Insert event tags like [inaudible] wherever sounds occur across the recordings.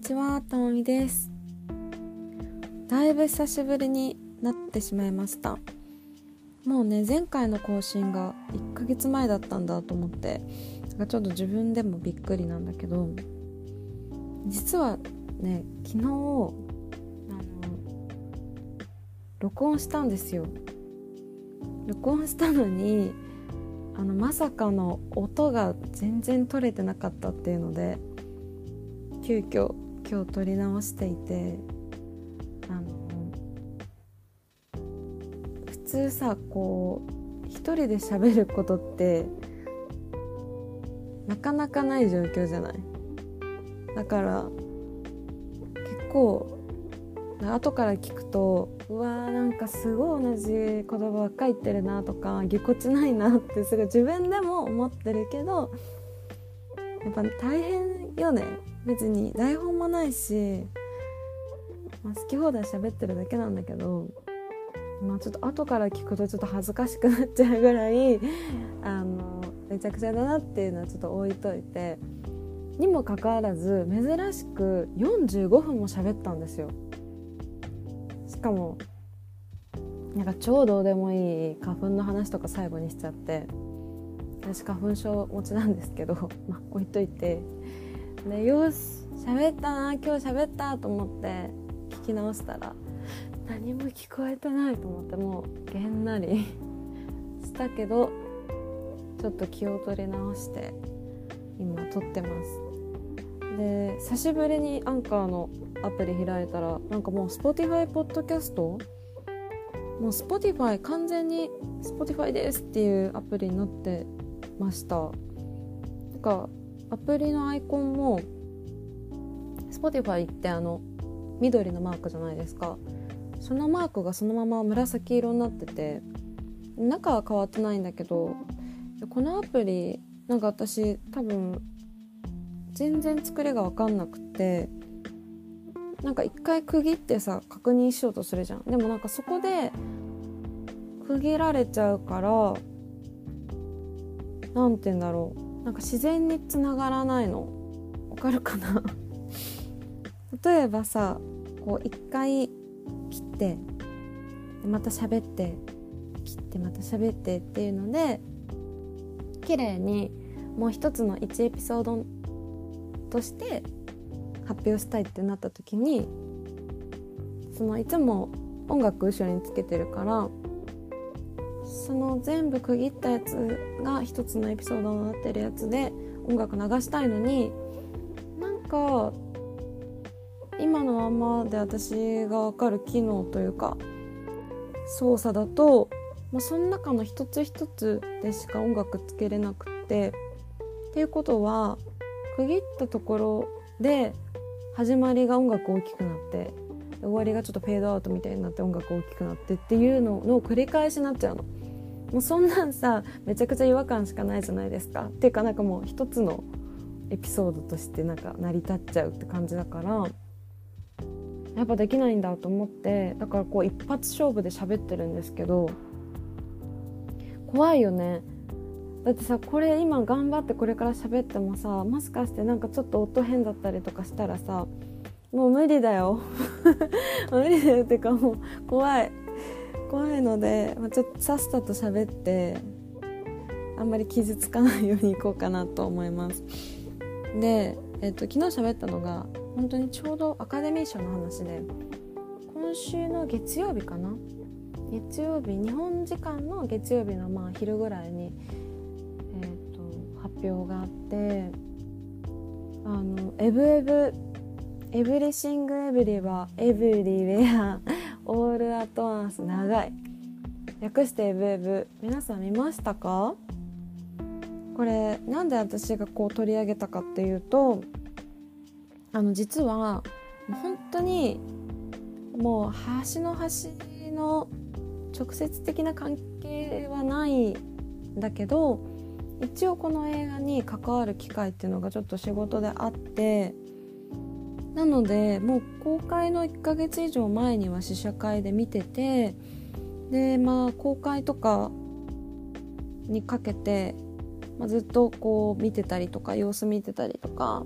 にちは、ともみです。だいぶ久しぶりになってしまいました。もうね、前回の更新が1ヶ月前だったんだと思って、なんかちょっと自分でもびっくりなんだけど、実はね、昨日、あの、録音したんですよ。録音したのに、あのまさかの音が全然取れてなかったっていうので急遽今日撮り直していてあの普通さこう一人で喋ることってなかなかない状況じゃない？だから結構後から聞くとうわーなんかすごい同じ言葉ばっかり言ってるなとかぎこちないなってすごい自分でも思ってるけどやっぱ大変よね。別に台本もないし、まあ、好き放題喋ってるだけなんだけど、まあ、ちょっと後から聞くとちょっと恥ずかしくなっちゃうぐらいあのめちゃくちゃだなっていうのはちょっと置いといてにもかかわらず珍しく45分も喋ったんですよ。しかもなんか超どうでもいい花粉の話とか最後にしちゃって私花粉症持ちなんですけど、まあ、置いといてでよし喋ったな今日喋ったと思って聞き直したら何も聞こえてないと思ってもうげんなり [laughs] したけどちょっと気を取り直して今撮ってます。で久しぶりにアンカーのアプリ開いたらなんかもう Spotify ポッドキャスト？もう Spotify 完全に Spotify ですっていうアプリになってました。なんかアプリのアイコンも Spotify ってあの緑のマークじゃないですか。そのマークがそのまま紫色になってて中は変わってないんだけどこのアプリなんか私多分全然作りが分かんなくてなんか一回区切ってさ確認しようとするじゃん。でもなんかそこで区切られちゃうからなんて言うんだろう。なんか自然につながらないの。わかるかな？[laughs] 例えばさこう一回切ってまた喋って切ってまた喋ってっていうので綺麗にもう一つの1エピソードとして発表したいってなった時にそのいつも音楽後ろにつけてるからその全部区切ったやつが一つのエピソードになってるやつで音楽流したいのになんか今のままで私が分かる機能というか操作だと、まあ、その中の一つ一つでしか音楽つけれなくってっていうことは区切ったところで始まりが音楽大きくなって終わりがちょっとフェードアウトみたいになって音楽大きくなってっていうのの繰り返しになっちゃうの。もうそんなんさめちゃくちゃ違和感しかないじゃないですか。っていうかなんかもう一つのエピソードとしてなんか成り立っちゃうって感じだからやっぱできないんだと思ってだからこう一発勝負で喋ってるんですけど怖いよね。だってさこれ今頑張ってこれから喋ってもさもしかしてなんかちょっと音変だったりとかしたらさもう無理だよ [laughs] 無理だよってかもう怖い怖いので、まあ、ちょっとさっさと喋ってあんまり傷つかないようにいこうかなと思います。で、えっと、昨日喋ったのが本当にちょうどアカデミー賞の話で今週の月曜日かな？月曜日日本時間の月曜日のまあ昼ぐらいにえー、と発表があってあの「エブエブエブリシングエブリはエブリウェアオールアトワンス長い。略してエブエブ皆さん見ましたか？これなんで私がこう取り上げたかっていうとあの実は本当にもう端の端の直接的な関係はないんだけど一応この映画に関わる機会っていうのがちょっと仕事であってなのでもう公開の1ヶ月以上前には試写会で見ててでまあ公開とかにかけて、まあ、ずっとこう見てたりとか様子見てたりとか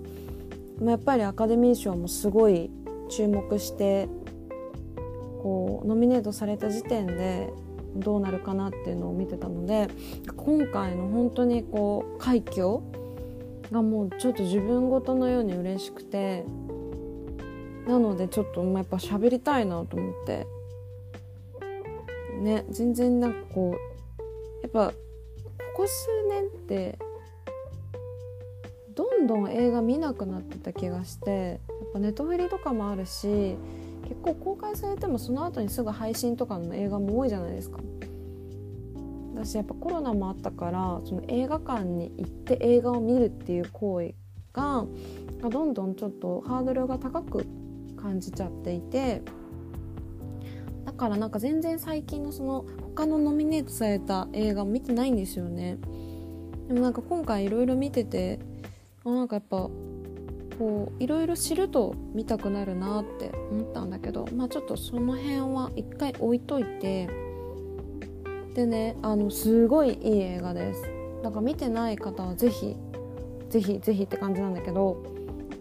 まあやっぱりアカデミー賞もすごい注目してこうノミネートされた時点でどうなるかなっていうのを見てたので今回の本当にこう快挙がもうちょっと自分ごとのように嬉しくてなのでちょっとやっぱ喋りたいなと思ってね全然なんかこうやっぱここ数年ってどんどん映画見なくなってた気がしてやっぱネットフリとかもあるし結構公開されてもその後にすぐ配信とかの映画も多いじゃないですか。私やっぱコロナもあったからその映画館に行って映画を見るっていう行為がどんどんちょっとハードルが高く感じちゃっていてだからなんか全然最近のその他のノミネートされた映画見てないんですよね。でもなんか今回いろいろ見ててあなんかやっぱこういろいろ知ると見たくなるなって思ったんだけどまあちょっとその辺は一回置いといてでねあのすごいいい映画です。だから見てない方はぜひぜひぜひって感じなんだけど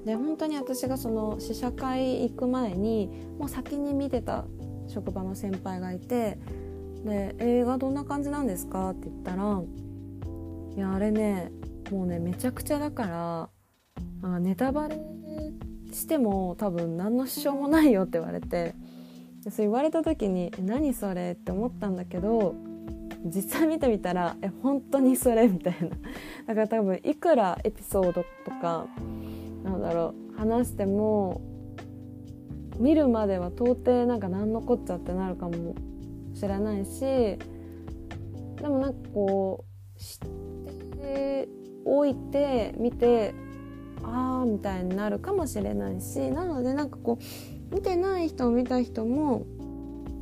で本当に私がその試写会行く前にもう先に見てた職場の先輩がいてで映画どんな感じなんですか？って言ったらいやあれねもうねめちゃくちゃだからあネタバレしても多分何の支障もないよって言われてでそう言われた時に「何それ?」って思ったんだけど実際見てみたらえ本当にそれ？みたいな。だから多分いくらエピソードとかなんだろう。話しても見るまでは到底なんか何のこっちゃってなるかもしれないしでもなんかこう知っておいて見てああみたいになるかもしれないしなのでなんかこう見てない人を見た人も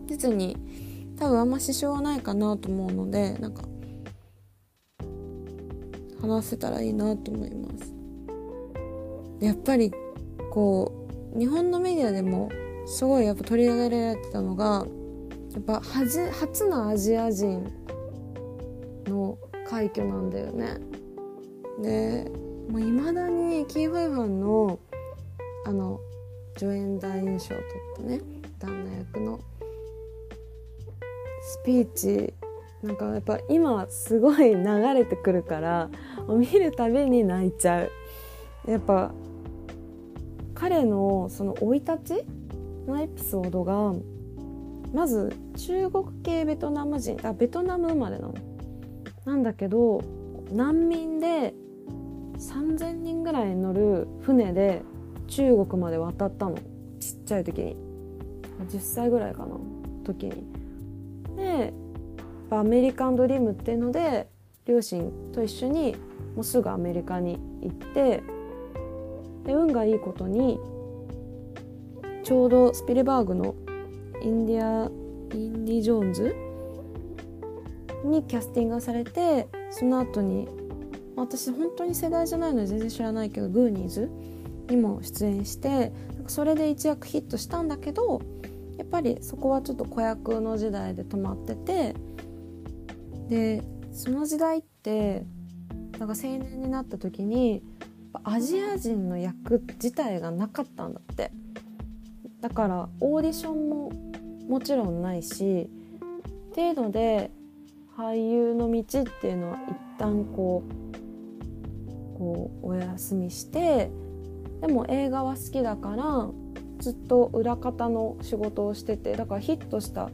別に多分あんま支障はないかなと思うのでなんか話せたらいいなと思います。やっぱりこう日本のメディアでもすごいやっぱ取り上げられてたのがやっぱ初のアジア人の快挙なんだよね。でもう未だにキー・ホイファンのあの助演男優賞を取ったね旦那役のスピーチなんかやっぱ今すごい流れてくるから見るたびに泣いちゃう。やっぱ彼のその生い立ちのエピソードがまず中国系ベトナム人あベトナム生まれなのなんだけど難民で3,000人ぐらい乗る船で中国まで渡ったの。ちっちゃい時に。10歳ぐらいかな時に。でアメリカンドリームっていうので両親と一緒にもうすぐアメリカに行ってで運がいいことにちょうどスピルバーグのインディアインディ・ジョーンズにキャスティングされてその後に私本当に世代じゃないので全然知らないけどグーニーズにも出演してそれで一躍ヒットしたんだけどやっぱりそこはちょっと子役の時代で止まっててでその時代ってなんか青年になった時にアジア人の役自体がなかったんだって。だからオーディションももちろんないしっていうので俳優の道っていうのは一旦こうこうお休みしてでも映画は好きだからずっと裏方の仕事をしててだからヒットした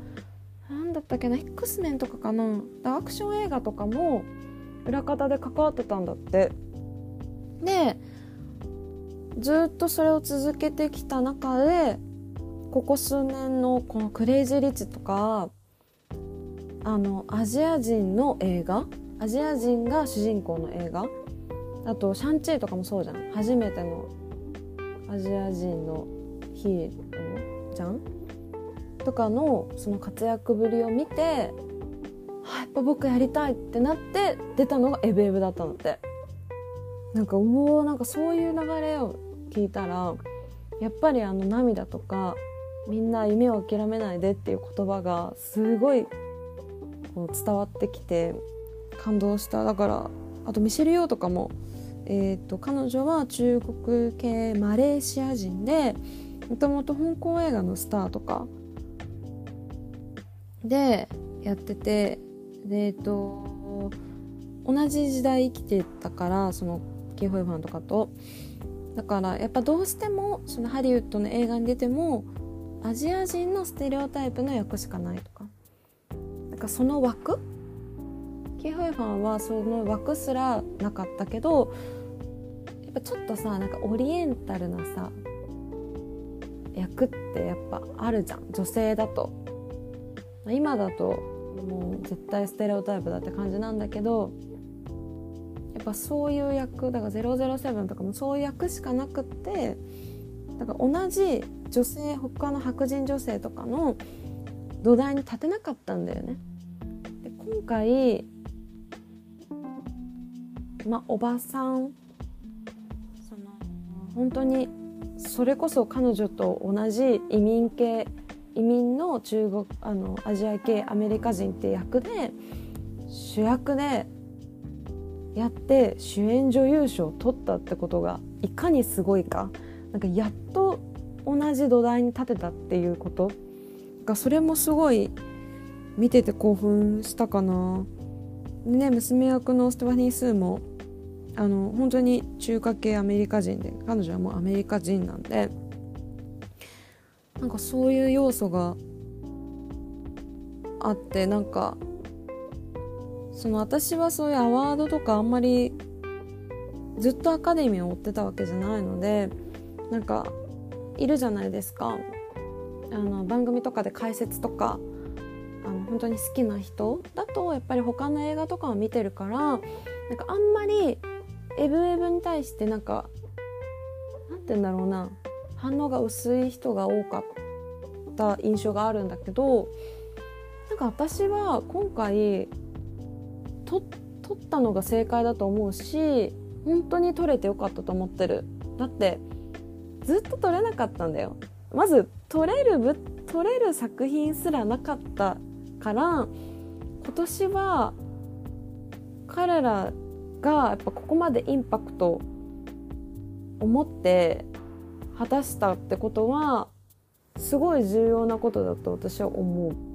何だったっけな X メンとかかなアクション映画とかも裏方で関わってたんだって。でずっとそれを続けてきた中でここ数年のこの「クレイジー・リッチ」とかあのアジア人の映画アジア人が主人公の映画あとシャンチーとかもそうじゃん。初めてのアジア人のヒーローじゃんとかのその活躍ぶりを見て、はやっぱ僕やりたいってなって出たのがエブエブだったのって。なんかうおなんかそういう流れを聞いたらやっぱりあの涙とかみんな夢を諦めないでっていう言葉がすごいこう伝わってきて感動した。だからあとミシェル・ヨーとかもえーと、彼女は中国系マレーシア人でもともと香港映画のスターとかでやっててでえっ、ー、と同じ時代生きてたからそのキーホイファンとかと。だからやっぱどうしてもそのハリウッドの映画に出てもアジア人のステレオタイプの役しかないとか。なんかその枠？キーホイファンはその枠すらなかったけどやっぱちょっとさなんかオリエンタルなさ役ってやっぱあるじゃん。女性だと。今だともう絶対ステレオタイプだって感じなんだけどそういう役だから007とかもそういう役しかなくってだから同じ女性他の白人女性とかの土台に立てなかったんだよね。で今回まあおばさんその本当にそれこそ彼女と同じ移民系移民の中国あのアジア系アメリカ人って役で主役でやって主演女優賞を取ったってことがいかにすごいかなんかやっと同じ土台に立てたっていうことがそれもすごい見てて興奮したかな。でね娘役のステファニー・スーもあの本当に中華系アメリカ人で彼女はもうアメリカ人なんでなんかそういう要素があってなんかその私はそういうアワードとかあんまりずっとアカデミーを追ってたわけじゃないのでなんかいるじゃないですか。あの番組とかで解説とかあの本当に好きな人だとやっぱり他の映画とかを見てるからなんかあんまりエブエブに対してなんかなんて言うんだろうな反応が薄い人が多かった印象があるんだけどなんか私は今回撮ったのが正解だと思うし本当に撮れてよかったと思ってるだってずっと撮れなかったんだよまず撮れるぶ撮れる作品すらなかったから今年は彼らがやっぱここまでインパクトを持って果たしたってことはすごい重要なことだと私は思う。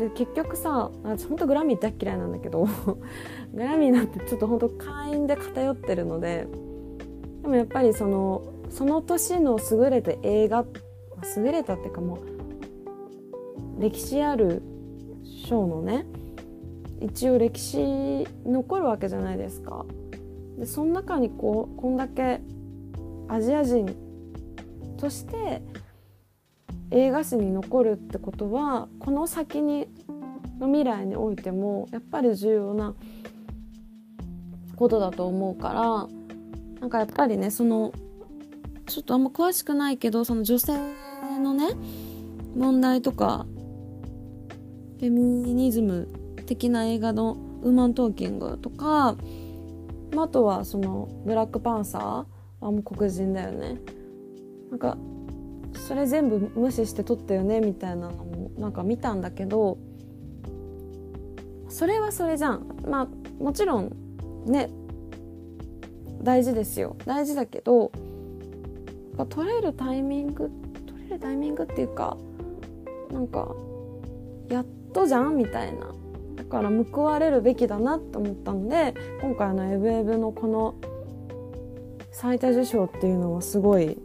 で結局さ私本当グラミー大嫌いなんだけど [laughs] グラミーなんてちょっと本当会員で偏ってるのででもやっぱりそのその年の優れた映画優れたっていうかもう歴史ある賞のね一応歴史残るわけじゃないですか。でその中にこうこんだけアジア人として映画史に残るってことはこの先にの未来においてもやっぱり重要なことだと思うからなんかやっぱりねそのちょっとあんま詳しくないけどその女性のね問題とかフェミニズム的な映画の「ウーマントーキング」とか、まあとはその「ブラックパンサー」はもう黒人だよね。なんかそれ全部無視して撮ったよねみたいなのもなんか見たんだけどそれはそれじゃん。まあもちろんね大事ですよ。大事だけど撮れるタイミング撮れるタイミングっていうかなんかやっとじゃんみたいな。だから報われるべきだなって思ったんで今回の「エブエブ」のこの最多受賞っていうのはすごい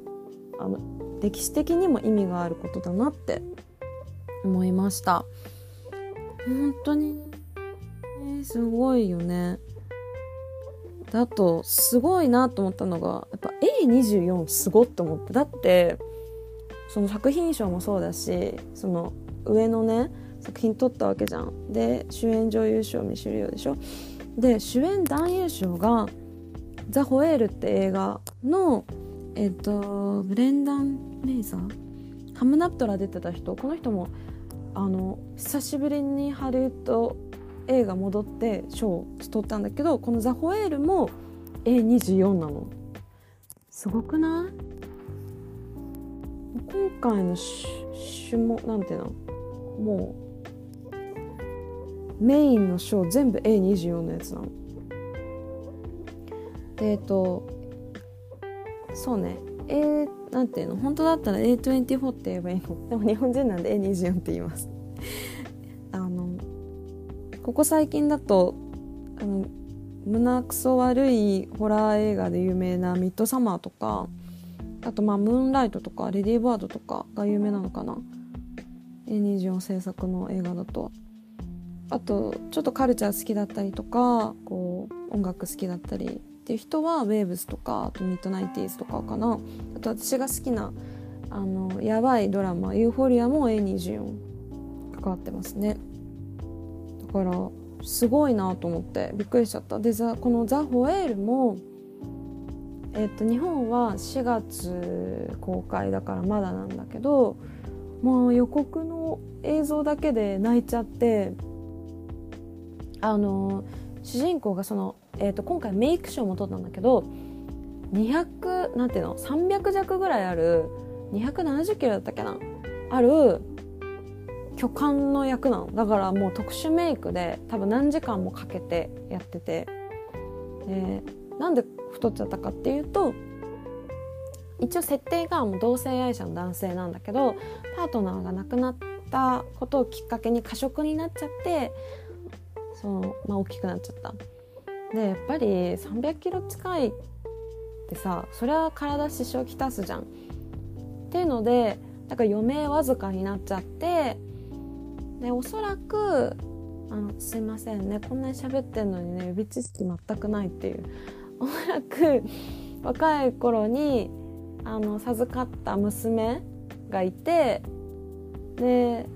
あの歴史的にも意味があることだなって思いました。本当に、えすごいよね。だとすごいなと思ったのがやっぱ A24 すごっと思って。だってその作品賞もそうだしその上のね作品撮ったわけじゃん。で主演女優賞ミシュリオでしょ。で主演男優賞が「ザ・ホエール」って映画のえっとブレンダン・レイザー？ハムナプトラ出てた人。この人もあの久しぶりにハリウッド映画戻って賞を取ったんだけどこの「ザ・ホエール」も A24 なの。すごくない？今回の種目なんていうの？もうメインの賞全部 A24 のやつなの。でえっとそうね。A なんていうの？本当だったら A24 って言えばいいの？でも日本人なんで A24 って言います。[laughs] あのここ最近だとあの胸くそ悪いホラー映画で有名な「ミッドサマー」とかあとまあ「ムーンライト」とか「レディーバード」とかが有名なのかな？A24 制作の映画だとあとちょっとカルチャー好きだったりとかこう音楽好きだったりっていう人はウェーブスとかあとミッドナイティーズとかかな。あと私が好きなあのやばいドラマ「ユーフォリア」も A24 関わってますね。だからすごいなと思ってびっくりしちゃった。でこの「ザ・ホエールもえっと日本は4月公開だからまだなんだけどもう予告の映像だけで泣いちゃってあの主人公がその、えー、と今回メイク賞も撮ったんだけど200なんていうの300弱ぐらいある270キロだったっけなある巨漢の役なのだからもう特殊メイクで多分何時間もかけてやっててでなんで太っちゃったかっていうと一応設定がもう同性愛者の男性なんだけどパートナーが亡くなったことをきっかけに過食になっちゃってそう、まあ、大きくなっちゃった。でやっぱり300キロ近いってさそれは体支障きたすじゃん。っていうのでだか余命わずかになっちゃってでおそらくあのすいませんねこんなに喋ってんのにね予備知識全くないっていうおそらく若い頃にあの授かった娘がいてで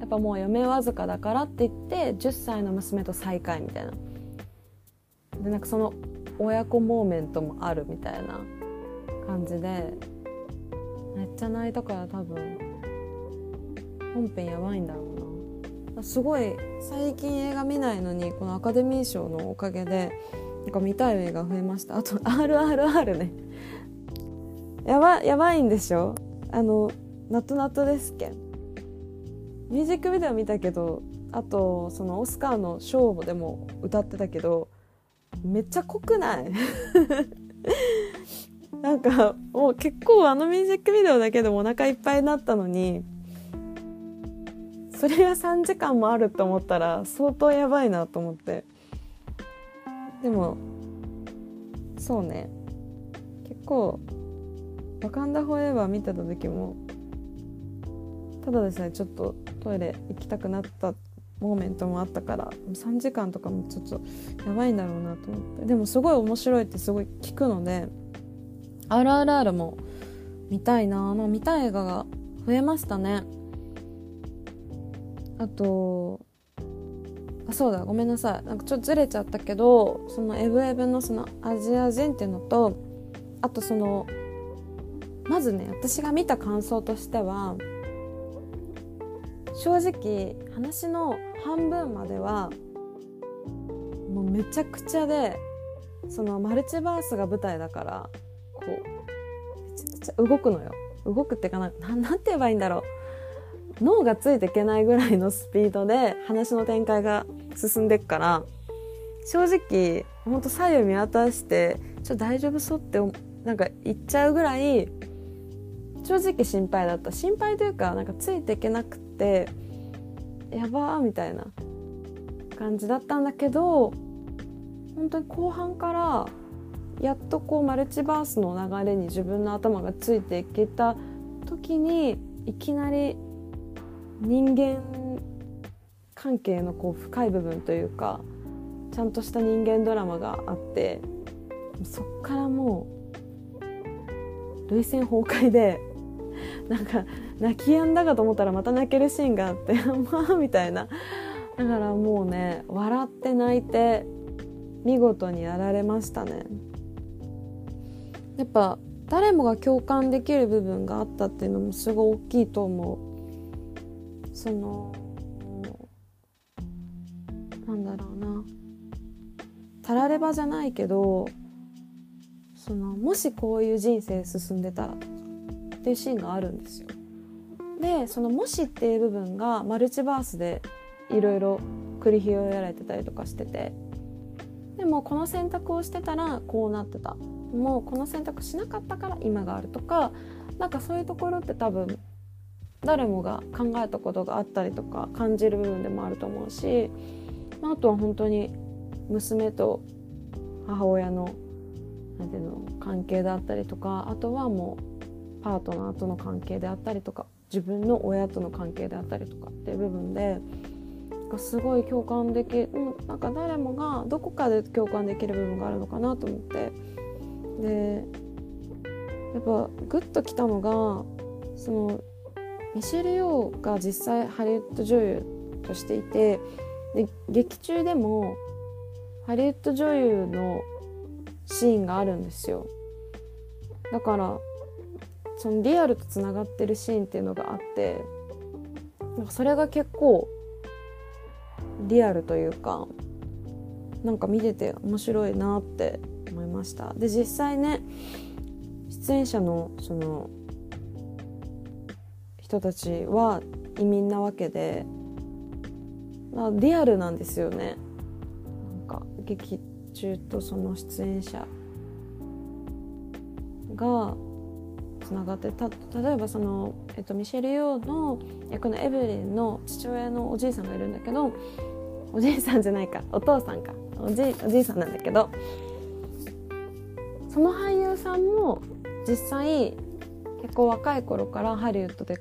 やっぱもう余命わずかだからって言って10歳の娘と再会みたいなでなんかその親子モーメントもあるみたいな感じでめっちゃ泣いたから多分本編やばいんだろうな。すごい最近映画見ないのにこのアカデミー賞のおかげでなんか見たい映画増えました。あと RRR ね。やばやばいんでしょ？あのナトナトですけ？ミュージックビデオ見たけどあとそのオスカーのショーでも歌ってたけどめっちゃ濃くない？[laughs] なんかもう結構あのミュージックビデオだけでもお腹いっぱいになったのにそれが3時間もあると思ったら相当やばいなと思って。でもそうね。結構「ワカンダ・フォーエバー」見てた時もただでさえちょっとトイレ行きたくなったモーメントもあったから3時間とかもちょっとやばいんだろうなと思って。でもすごい面白いってすごい聞くので RRR も見たいなあの見たい映画が増えましたね。あとあそうだごめんなさい。なんかちょっとずれちゃったけどそのエブエブのそのアジア人っていうのとあとそのまずね私が見た感想としては正直話の半分まではもうめちゃくちゃでそのマルチバースが舞台だからこうめちゃくちゃ動くのよ。動くってかな [laughs] なんて言えばいいんだろう。脳がついていけないぐらいのスピードで話の展開が進んでいくから正直ほんと左右見渡してちょっと大丈夫そうってなんか言っちゃうぐらい正直心配だった。心配というかなんかついていけなくてやばーみたいな感じだったんだけど本当に後半からやっとこうマルチバースの流れに自分の頭がついていけた時にいきなり人間関係のこう深い部分というかちゃんとした人間ドラマがあってそっからもう涙腺崩壊でなんか泣き止んだかと思ったらまた泣けるシーンがあって [laughs] まあみたいな。だからもうね笑って泣いて見事にやられましたね。やっぱ誰もが共感できる部分があったっていうのもすごい大きいと思う。そのなんだろうな。たらればじゃないけどそのもしこういう人生進んでたらっていうシーンがあるんですよ。でその「もし」っていう部分がマルチバースでいろいろ繰り広げられてたりとかしてて。でもこの選択をしてたらこうなってた。もうこの選択しなかったから今があるとかなんかそういうところって多分誰もが考えたことがあったりとか感じる部分でもあると思うし、まあ、あとは本当に娘と母親のなんていうの関係であったりとかあとはもうパートナーとの関係であったりとか自分の親との関係であったりとかっていう部分ですごい共感できるなんか誰もがどこかで共感できる部分があるのかなと思って。でやっぱグッときたのがそのミシェル・ヨーが実際ハリウッド女優としていてで劇中でもハリウッド女優のシーンがあるんですよ。だからそのリアルとつながってるシーンっていうのがあってなんかそれが結構リアルというかなんか見てて面白いなって思いました。で実際ね出演者のその人たちは移民なわけで、リアルなんですよね。なんか劇中とその出演者がつながってた。例えばその、えっと、ミシェル・ヨーの役のエブリンの父親のおじいさんがいるんだけどおじいさんじゃないか。お父さんか。おじおじいさんなんだけどその俳優さんも実際結構若い頃からハリウッドで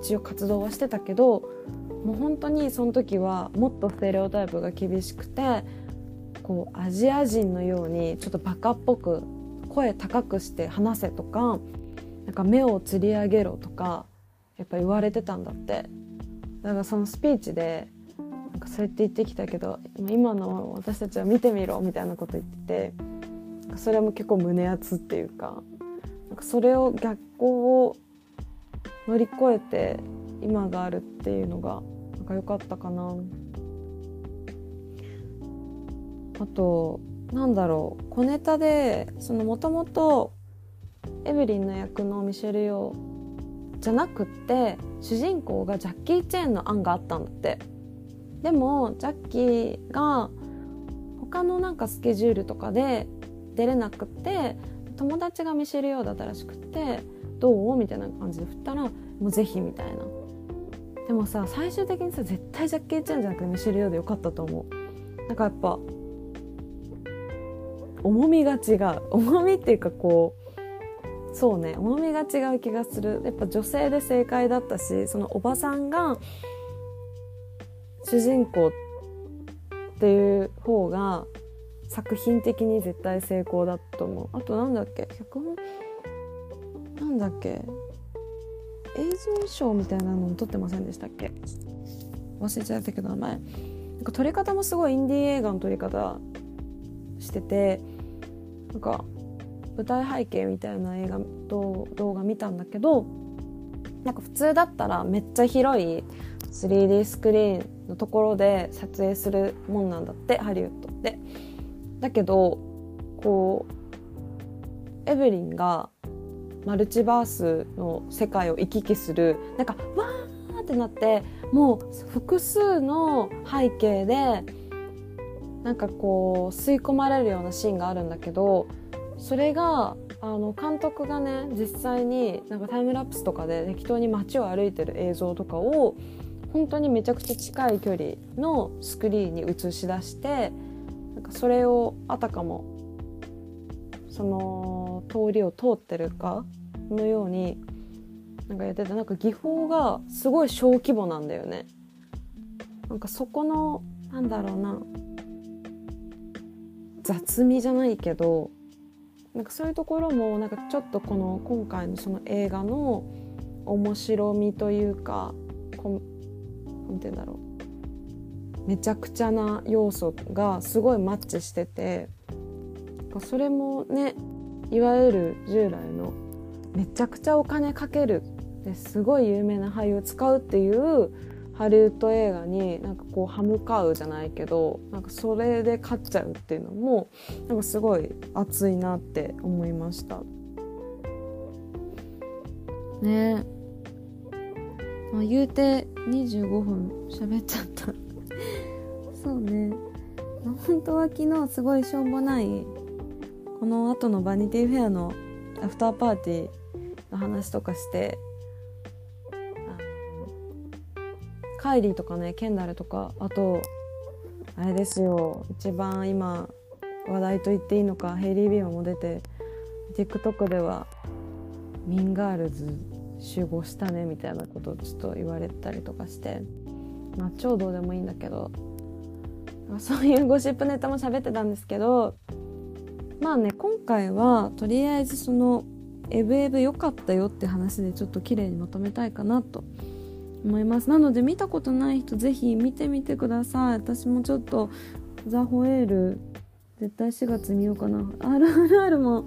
一応活動はしてたけどもう本当にその時はもっとステレオタイプが厳しくてこうアジア人のようにちょっとバカっぽく声高くして話せとかなんか目をつり上げろとかやっぱ言われてたんだって。だからそのスピーチでなんかそうやって言ってきたけど今の私たちは見てみろみたいなこと言っててそれも結構胸熱っていうかなんかそれを逆光を乗り越えて今があるっていうのがなんか良かったかな。あとなんだろう小ネタでもともとエブリンの役のミシェル・ヨーじゃなくって主人公がジャッキー・チェーンの案があったんだって。でもジャッキーが他のなんかスケジュールとかで出れなくって友達がミシェル・ヨーだったらしくってどう？みたいな感じで振ったらもうぜひみたいな。でもさ最終的にさ絶対ジャッキー・チェンじゃなくてミシェル・ヨーでよかったと思う。なんかやっぱ重みが違う。重みっていうかこうそうね重みが違う気がする。やっぱ女性で正解だったしそのおばさんが主人公っていう方が作品的に絶対成功だと思う。あとなんだっけ脚本？なんだっけ？映像賞みたいなのも撮ってませんでしたっけ？忘れちゃったけど名前。なんか撮り方もすごいインディー映画の撮り方しててなんか舞台背景みたいな映画と動画見たんだけどなんか普通だったらめっちゃ広い 3D スクリーンのところで撮影するもんなんだってハリウッドって。だけどこうエブリンがマルチバースの世界を行き来するなんかわーってなってもう複数の背景でなんかこう吸い込まれるようなシーンがあるんだけどそれがあの監督がね実際になんかタイムラプスとかで適当に街を歩いてる映像とかを本当にめちゃくちゃ近い距離のスクリーンに映し出してなんかそれをあたかもその通りを通ってるかのようになんかやっててなんか技法がすごい小規模なんだよね。なんかそこのなんだろうな雑味じゃないけどなんかそういうところもなんかちょっとこの今回のその映画の面白みというかこなんて言うんだろう。めちゃくちゃな要素がすごいマッチしててそれもねいわゆる従来のめちゃくちゃお金かけるですごい有名な俳優を使うっていうハリウッド映画になんかこう歯向かうじゃないけどなんかそれで勝っちゃうっていうのもなんかすごい熱いなって思いました。ね。まあ、言うて25分喋っちゃった。そうね。本当は昨日すごいしょうもないこの後のバニティフェアのアフターパーティーの話とかしてカイリーとかねケンダルとかあとあれですよ。一番今話題と言っていいのかヘイリー・ビーマも出て TikTok ではミンガールズ集合したねみたいなことをちょっと言われたりとかして。まあ超どうでもいいんだけど。そういうゴシップネタも喋ってたんですけどまあね今回はとりあえずそのエブエブ良かったよって話でちょっと綺麗にまとめたいかなと思います。なので見たことない人ぜひ見てみてください。私もちょっとザ・ホエール絶対4月見ようかな。RRR も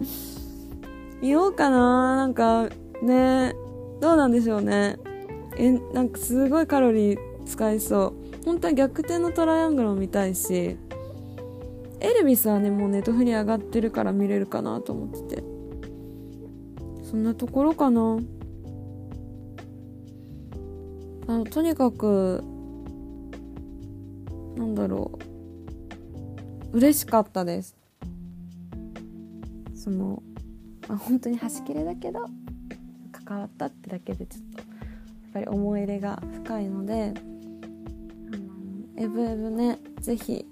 見ようかな。なんかねどうなんでしょうね。えなんかすごいカロリー使いそう。本当は逆転のトライアングルも見たいし。エルビスはねもうネットフリ上がってるから見れるかなと思ってて。そんなところかな。あのとにかくなんだろう。嬉しかったです。その、まあ、本当に端切れだけど関わったってだけでちょっとやっぱり思い入れが深いのであのエブエブね是非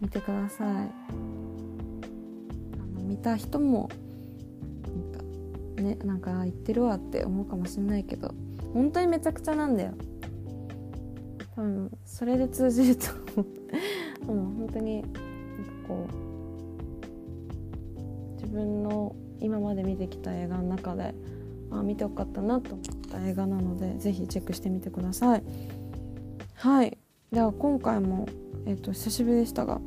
見てください。あの見た人もなんかねなんか言ってるわって思うかもしれないけど本当にめちゃくちゃなんだよ。多分それで通じるともう本当になんかこう自分の今まで見てきた映画の中であ見てよかったなと思った映画なので是非チェックしてみてください。はい。では今回も、えっと、久しぶりでしたが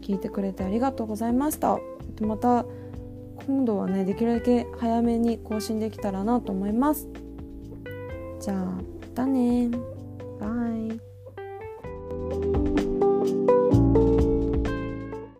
聞いてくれてありがとうございました、また今度はねできるだけ早めに更新できたらなと思います。じゃあまたね。バイ。